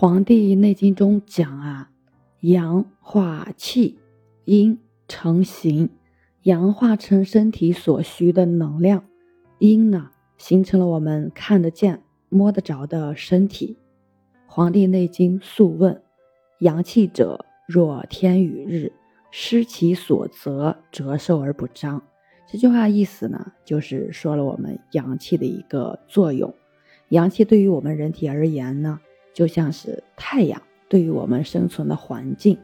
黄帝内经中讲啊，阳化气，阴成形。阳化成身体所需的能量，阴呢形成了我们看得见、摸得着的身体。《黄帝内经·素问》：阳气者，若天与日，失其所则，折寿而不彰。这句话意思呢，就是说了我们阳气的一个作用。阳气对于我们人体而言呢，就像是太阳对于我们生存的环境，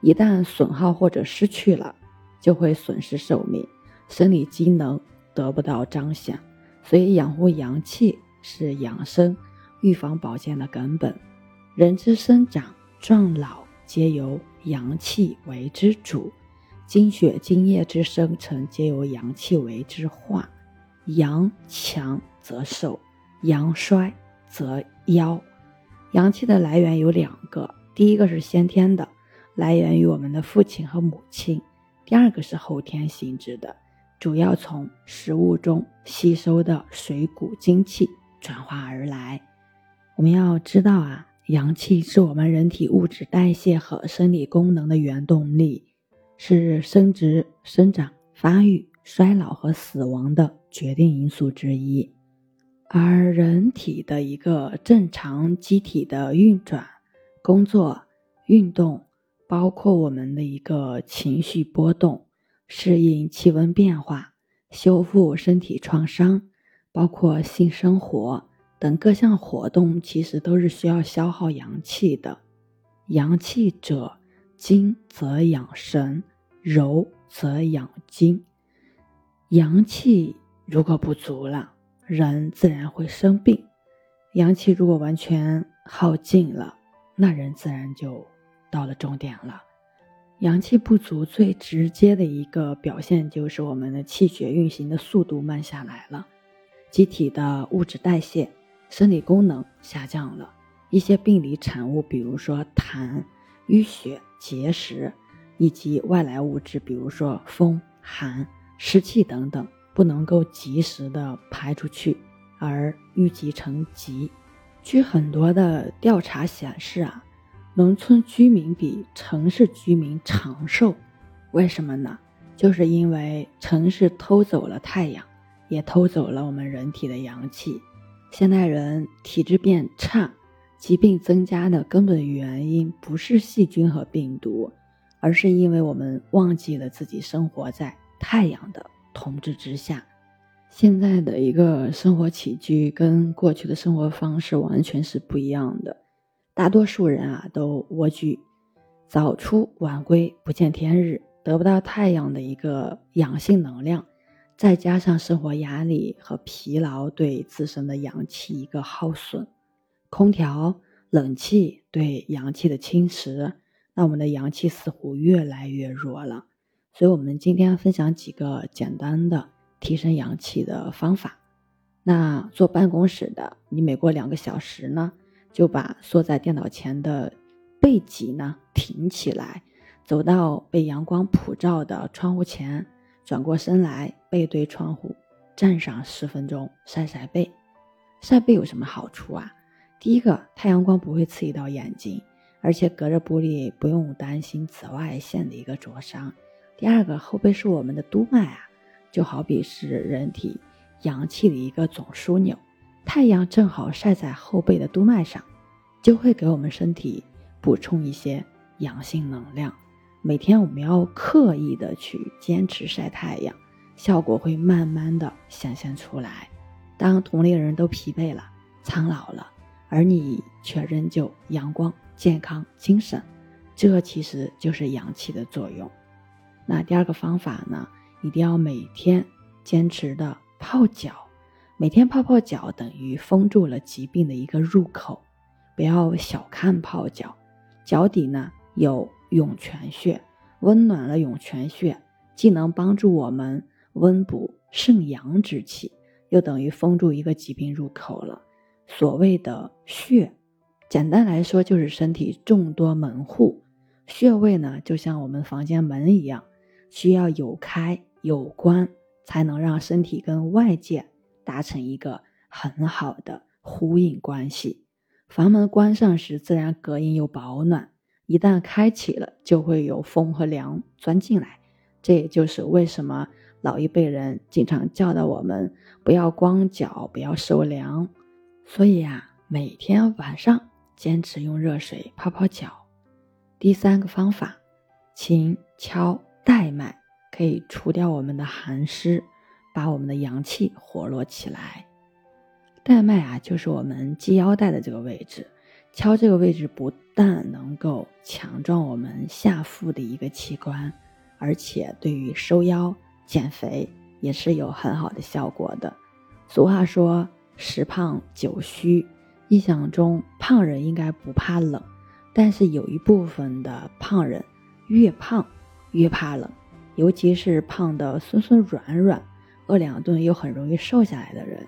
一旦损耗或者失去了。就会损失寿命，生理机能得不到彰显，所以养护阳气是养生、预防保健的根本。人之生长、壮老皆由阳气为之主，精血精液之生成皆由阳气为之化。阳强则寿，阳衰则夭。阳气的来源有两个，第一个是先天的，来源于我们的父亲和母亲。第二个是后天性质的，主要从食物中吸收的水谷精气转化而来。我们要知道啊，阳气是我们人体物质代谢和生理功能的原动力，是生殖、生长、发育、衰老和死亡的决定因素之一。而人体的一个正常机体的运转、工作、运动。包括我们的一个情绪波动、适应气温变化、修复身体创伤，包括性生活等各项活动，其实都是需要消耗阳气的。阳气者，精则养神，柔则养筋。阳气如果不足了，人自然会生病；阳气如果完全耗尽了，那人自然就。到了终点了，阳气不足最直接的一个表现就是我们的气血运行的速度慢下来了，机体的物质代谢、生理功能下降了，一些病理产物，比如说痰、淤血、结石，以及外来物质，比如说风、寒、湿气等等，不能够及时的排出去，而淤积成疾。据很多的调查显示啊。农村居民比城市居民长寿，为什么呢？就是因为城市偷走了太阳，也偷走了我们人体的阳气。现代人体质变差，疾病增加的根本原因不是细菌和病毒，而是因为我们忘记了自己生活在太阳的统治之下。现在的一个生活起居跟过去的生活方式完全是不一样的。大多数人啊都蜗居，早出晚归，不见天日，得不到太阳的一个阳性能量，再加上生活压力和疲劳对自身的阳气一个耗损，空调、冷气对阳气的侵蚀，那我们的阳气似乎越来越弱了。所以，我们今天分享几个简单的提升阳气的方法。那坐办公室的，你每过两个小时呢？就把缩在电脑前的背脊呢挺起来，走到被阳光普照的窗户前，转过身来背对窗户，站上十分钟晒晒背。晒背有什么好处啊？第一个，太阳光不会刺激到眼睛，而且隔着玻璃不用担心紫外线的一个灼伤。第二个，后背是我们的督脉啊，就好比是人体阳气的一个总枢纽。太阳正好晒在后背的督脉上，就会给我们身体补充一些阳性能量。每天我们要刻意的去坚持晒太阳，效果会慢慢的显现出来。当同龄人都疲惫了、苍老了，而你却仍旧阳光、健康、精神，这其实就是阳气的作用。那第二个方法呢，一定要每天坚持的泡脚。每天泡泡脚等于封住了疾病的一个入口，不要小看泡脚。脚底呢有涌泉穴，温暖了涌泉穴，既能帮助我们温补肾阳之气，又等于封住一个疾病入口了。所谓的穴，简单来说就是身体众多门户，穴位呢就像我们房间门一样，需要有开有关，才能让身体跟外界。达成一个很好的呼应关系，房门关上时自然隔音又保暖，一旦开启了，就会有风和凉钻进来。这也就是为什么老一辈人经常教导我们不要光脚，不要受凉。所以啊，每天晚上坚持用热水泡泡脚。第三个方法，勤敲带脉，可以除掉我们的寒湿，把我们的阳气活络起来。带脉啊，就是我们系腰带的这个位置，敲这个位置不但能够强壮我们下腹的一个器官。而且对于收腰、减肥也是有很好的效果的。俗话说“十胖九虚”，印象中胖人应该不怕冷，但是有一部分的胖人越胖越怕冷，尤其是胖的酸酸软软、饿两顿又很容易瘦下来的人，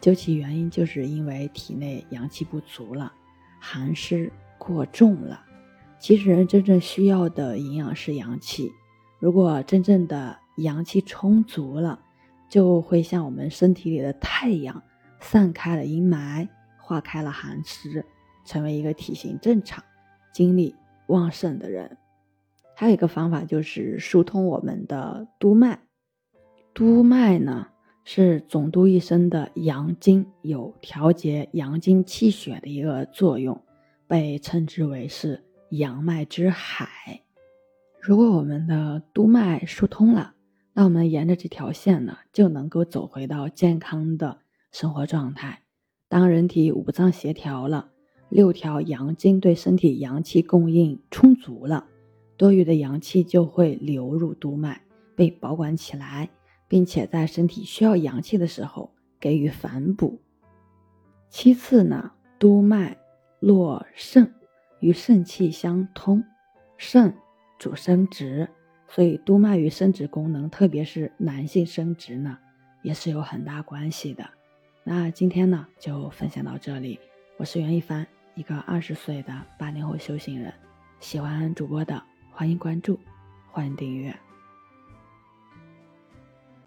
究其原因就是因为体内阳气不足了，寒湿过重了。其实人真正需要的营养是阳气。如果真正的阳气充足了，就会像我们身体里的太阳，散开了阴霾，化开了寒湿，成为一个体型正常、精力旺盛的人。还有一个方法就是疏通我们的督脉。督脉呢是总督一身的阳经，有调节阳经气血的一个作用，被称之为是阳脉之海。如果我们的督脉疏通了，那我们沿着这条线呢，就能够走回到健康的生活状态。当人体五脏协调了，六条阳经对身体阳气供应充足了，多余的阳气就会流入督脉，被保管起来，并且在身体需要阳气的时候给予反哺。其次呢，督脉络肾，与肾气相通，肾。主生殖，所以督脉与生殖功能，特别是男性生殖呢，也是有很大关系的。那今天呢，就分享到这里。我是袁一凡，一个二十岁的八零后修行人。喜欢主播的，欢迎关注，欢迎订阅。